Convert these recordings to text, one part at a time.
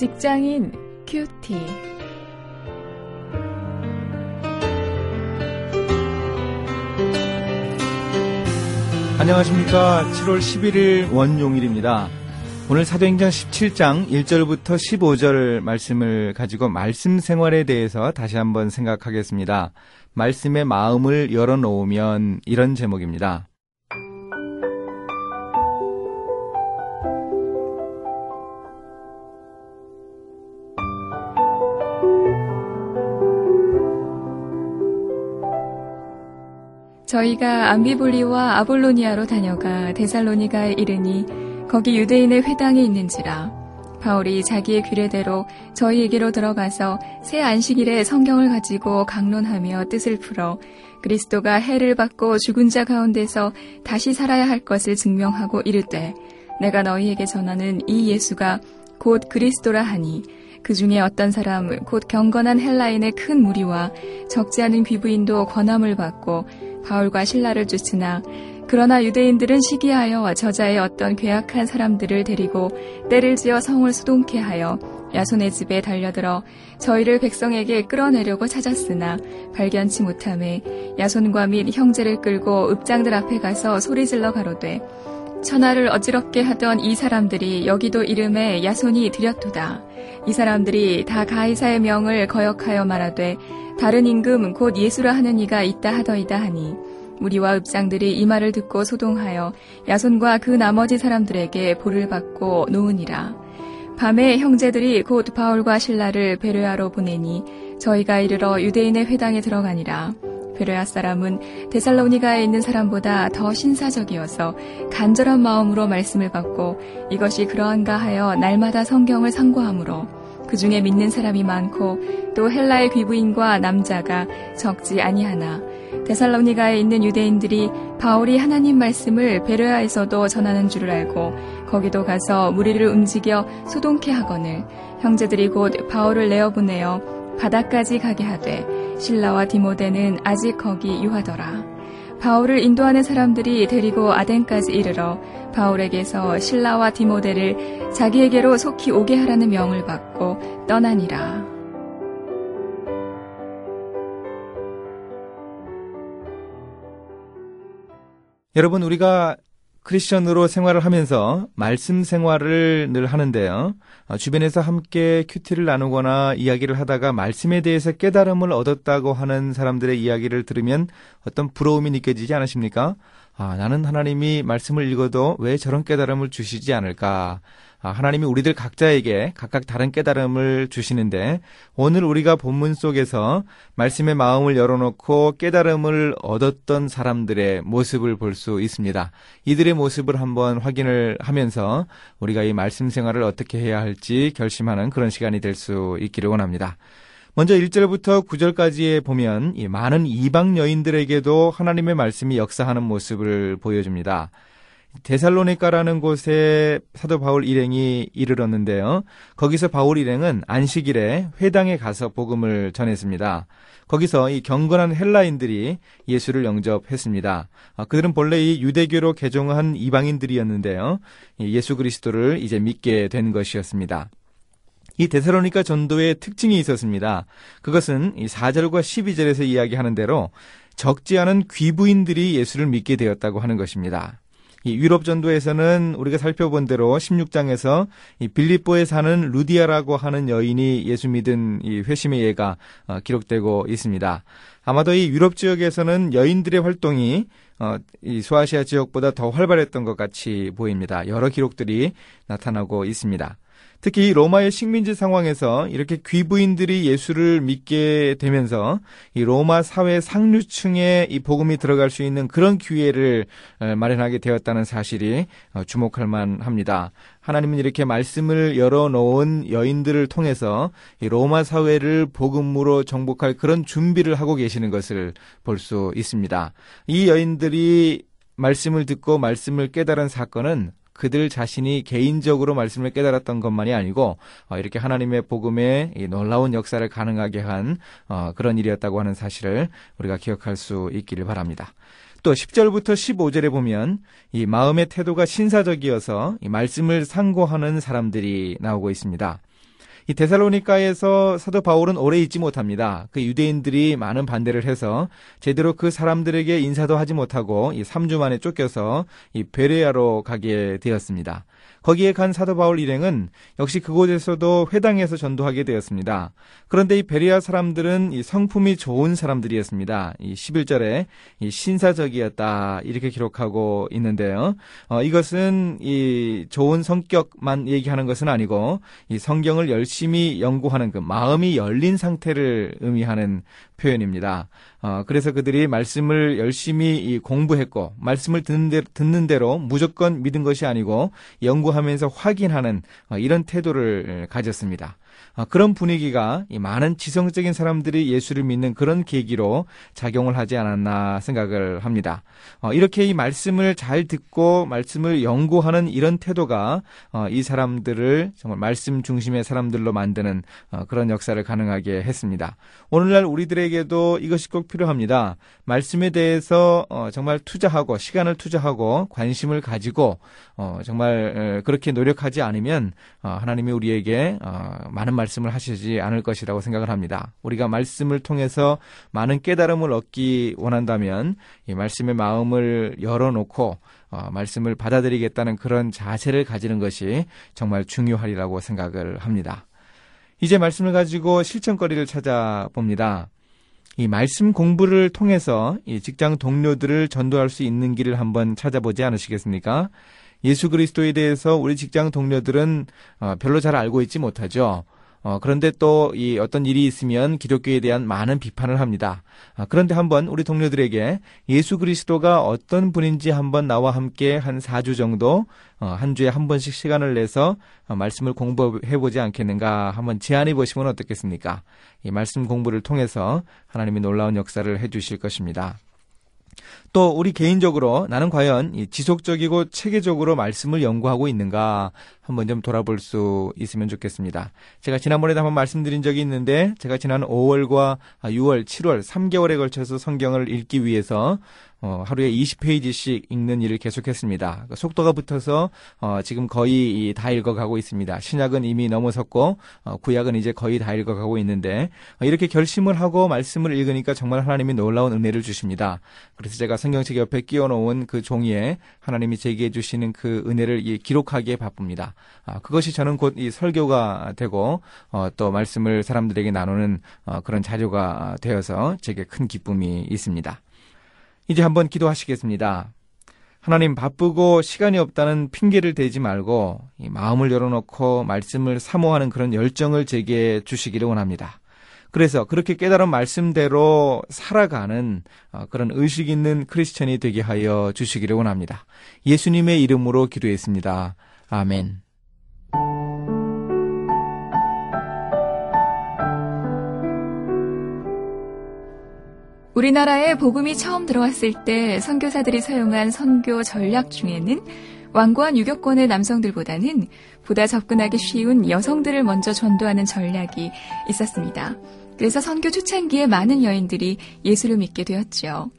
직장인 큐티. 안녕하십니까. 7월 11일 원용일입니다. 오늘 사도행전 17장 1절부터 15절 말씀을 가지고 말씀 생활에 대해서 다시 한번 생각하겠습니다. 말씀의 마음을 열어놓으면 이런 제목입니다. 저희가 암비볼리와 아볼로니아로 다녀가 데살로니가에 이르니 거기 유대인의 회당이 있는지라 바울이 자기의 규례대로 저희에게로 들어가서 새 안식일에 성경을 가지고 강론하며 뜻을 풀어 그리스도가 해를 받고 죽은 자 가운데서 다시 살아야 할 것을 증명하고 이르되 내가 너희에게 전하는 이 예수가 곧 그리스도라 하니 그 중에 어떤 사람 곧 경건한 헬라인의 큰 무리와 적지 않은 귀부인도 권함을 받고 바울과 신라를 쫓으나 그러나 유대인들은 시기하여 저자의 어떤 괴악한 사람들을 데리고 때를 지어 성을 수동케 하여 야손의 집에 달려들어 저희를 백성에게 끌어내려고 찾았으나 발견치 못함에 야손과 및 형제를 끌고 읍장들 앞에 가서 소리질러 가로되 천하를 어지럽게 하던 이 사람들이 여기도 이름에 야손이 드렸도다. 이 사람들이 다 가이사의 명을 거역하여 말하되 다른 임금 곧 예수라 하는 이가 있다 하더이다 하니 우리와 읍장들이 이 말을 듣고 소동하여 야손과 그 나머지 사람들에게 볼을 받고 놓으니라. 밤에 형제들이 곧 바울과 신라를 베레아로 보내니 저희가 이르러 유대인의 회당에 들어가니라. 베레아 사람은 데살로니가에 있는 사람보다 더 신사적이어서 간절한 마음으로 말씀을 받고 이것이 그러한가 하여 날마다 성경을 상고하므로 그 중에 믿는 사람이 많고 또 헬라의 귀부인과 남자가 적지 아니하나 데살로니가에 있는 유대인들이 바울이 하나님 말씀을 베레아에서도 전하는 줄을 알고 거기도 가서 무리를 움직여 소동케 하거늘 형제들이 곧 바울을 내어 보내어 바다까지 가게 하되 신라와 디모데는 아직 거기 유하더라. 바울을 인도하는 사람들이 데리고 아덴까지 이르러 바울에게서 신라와 디모데를 자기에게로 속히 오게 하라는 명을 받고 떠나니라. 여러분, 우리가 크리스천으로 생활을 하면서 말씀 생활을 늘 하는데요. 어, 주변에서 함께 큐티를 나누거나 이야기를 하다가 말씀에 대해서 깨달음을 얻었다고 하는 사람들의 이야기를 들으면 어떤 부러움이 느껴지지 않으십니까? 아, 나는 하나님이 말씀을 읽어도 왜 저런 깨달음을 주시지 않을까? 아, 하나님이 우리들 각자에게 각각 다른 깨달음을 주시는데 오늘 우리가 본문 속에서 말씀의 마음을 열어놓고 깨달음을 얻었던 사람들의 모습을 볼 수 있습니다. 이들의 모습을 한번 확인을 하면서 우리가 이 말씀 생활을 어떻게 해야 할지 결심하는 그런 시간이 될 수 있기를 원합니다. 먼저 1절부터 9절까지에 보면 이 많은 이방 여인들에게도 하나님의 말씀이 역사하는 모습을 보여줍니다. 데살로니카라는 곳에 사도 바울 일행이 이르렀는데요. 거기서 바울 일행은 안식일에 회당에 가서 복음을 전했습니다. 거기서 이 경건한 헬라인들이 예수를 영접했습니다. 아, 그들은 본래 이 유대교로 개종한 이방인들이었는데요. 예수 그리스도를 이제 믿게 된 것이었습니다. 이 데살로니카 전도의 특징이 있었습니다. 그것은 이 4절과 12절에서 이야기하는 대로 적지 않은 귀부인들이 예수를 믿게 되었다고 하는 것입니다. 이 유럽 전도에서는 우리가 살펴본 대로 16장에서 이 빌립보에 사는 루디아라고 하는 여인이 예수 믿은 이 회심의 예가 어, 기록되고 있습니다. 아마도 이 유럽 지역에서는 여인들의 활동이 어, 이 소아시아 지역보다 더 활발했던 것 같이 보입니다. 여러 기록들이 나타나고 있습니다. 특히 로마의 식민지 상황에서 이렇게 귀부인들이 예수를 믿게 되면서 이 로마 사회 상류층에 이 복음이 들어갈 수 있는 그런 기회를 마련하게 되었다는 사실이 어, 주목할 만합니다. 하나님은 이렇게 말씀을 열어놓은 여인들을 통해서 이 로마 사회를 복음으로 정복할 그런 준비를 하고 계시는 것을 볼 수 있습니다. 이 여인들이 말씀을 듣고 말씀을 깨달은 사건은 그들 자신이 개인적으로 말씀을 깨달았던 것만이 아니고 어, 이렇게 하나님의 복음에 놀라운 역사를 가능하게 한 어, 그런 일이었다고 하는 사실을 우리가 기억할 수 있기를 바랍니다. 또 10절부터 15절에 보면 이 마음의 태도가 신사적이어서 이 말씀을 상고하는 사람들이 나오고 있습니다. 이 데살로니카에서 사도 바울은 오래 있지 못합니다. 그 유대인들이 많은 반대를 해서 제대로 그 사람들에게 인사도 하지 못하고 이 3주 만에 쫓겨서 이 베레아로 가게 되었습니다. 거기에 간 사도 바울 일행은 역시 그곳에서도 회당에서 전도하게 되었습니다. 그런데 이 베리아 사람들은 이 성품이 좋은 사람들이었습니다. 이 11절에 이 신사적이었다 이렇게 기록하고 있는데요. 어, 이것은 이 좋은 성격만 얘기하는 것은 아니고 이 성경을 열심히 연구하는 그 마음이 열린 상태를 의미하는 표현입니다. 어, 그래서 그들이 말씀을 열심히 공부했고 말씀을 듣는 대로, 듣는 대로 무조건 믿은 것이 아니고 연구하면서 확인하는 어, 이런 태도를 가졌습니다. 어, 그런 분위기가 많은 지성적인 사람들이 예수를 믿는 그런 계기로 작용을 하지 않았나 생각을 합니다. 어, 이렇게 이 말씀을 잘 듣고 말씀을 연구하는 이런 태도가 어, 이 사람들을 정말 말씀 중심의 사람들 로 만드는 그런 역사를 가능하게 했습니다. 오늘날 우리들에게도 이것이 꼭 필요합니다. 말씀에 대해서 정말 투자하고 시간을 투자하고 관심을 가지고 정말 그렇게 노력하지 않으면 하나님이 우리에게 많은 말씀을 하시지 않을 것이라고 생각을 합니다. 우리가 말씀을 통해서 많은 깨달음을 얻기 원한다면 이 말씀의 마음을 열어놓고 어, 말씀을 받아들이겠다는 그런 자세를 가지는 것이 정말 중요하리라고 생각을 합니다. 이제 말씀을 가지고 실천거리를 찾아봅니다. 이 말씀 공부를 통해서 이 직장 동료들을 전도할 수 있는 길을 한번 찾아보지 않으시겠습니까? 예수 그리스도에 대해서 우리 직장 동료들은 어, 별로 잘 알고 있지 못하죠. 어, 그런데 또 이 어떤 일이 있으면 기독교에 대한 많은 비판을 합니다. 아, 그런데 한번 우리 동료들에게 예수 그리스도가 어떤 분인지 한번 나와 함께 한 4주 정도 어, 한 주에 한 번씩 시간을 내서 어, 말씀을 공부해 보지 않겠는가 한번 제안해 보시면 어떻겠습니까? 이 말씀 공부를 통해서 하나님이 놀라운 역사를 해 주실 것입니다. 또 우리 개인적으로 나는 과연 지속적이고 체계적으로 말씀을 연구하고 있는가 한번 좀 돌아볼 수 있으면 좋겠습니다. 제가 지난번에도 한번 말씀드린 적이 있는데 제가 지난 5월과 6월, 7월 3개월에 걸쳐서 성경을 읽기 위해서 어, 하루에 20페이지씩 읽는 일을 계속했습니다. 그 속도가 붙어서 어, 지금 거의 다 읽어가고 있습니다. 신약은 이미 넘어섰고 어, 구약은 이제 거의 다 읽어가고 있는데 어, 이렇게 결심을 하고 말씀을 읽으니까 정말 하나님이 놀라운 은혜를 주십니다. 그래서 제가 성경책 옆에 끼워놓은 그 종이에 하나님이 제게 주시는 그 은혜를 기록하기에 바쁩니다. 아, 그것이 저는 곧 이 설교가 되고 어, 또 말씀을 사람들에게 나누는 어, 그런 자료가 되어서 제게 큰 기쁨이 있습니다. 이제 한번 기도하시겠습니다. 하나님 바쁘고 시간이 없다는 핑계를 대지 말고 마음을 열어놓고 말씀을 사모하는 그런 열정을 제게 주시기를 원합니다. 그래서 그렇게 깨달은 말씀대로 살아가는 어, 그런 의식 있는 크리스천이 되게 하여 주시기를 원합니다. 예수님의 이름으로 기도했습니다. 아멘. 우리나라에 복음이 처음 들어왔을 때 선교사들이 사용한 선교 전략 중에는 완고한 유교권의 남성들보다는 보다 접근하기 쉬운 여성들을 먼저 전도하는 전략이 있었습니다. 그래서 선교 초창기에 많은 여인들이 예수를 믿게 되었죠.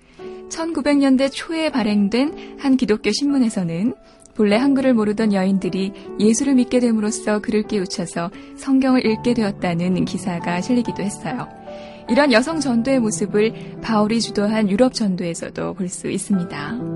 1900년대 초에 발행된 한 기독교 신문에서는 본래 한글을 모르던 여인들이 예수를 믿게 됨으로써 그를 깨우쳐서 성경을 읽게 되었다는 기사가 실리기도 했어요. 이런 여성 전도의 모습을 바울이 주도한 유럽 전도에서도 볼 수 있습니다.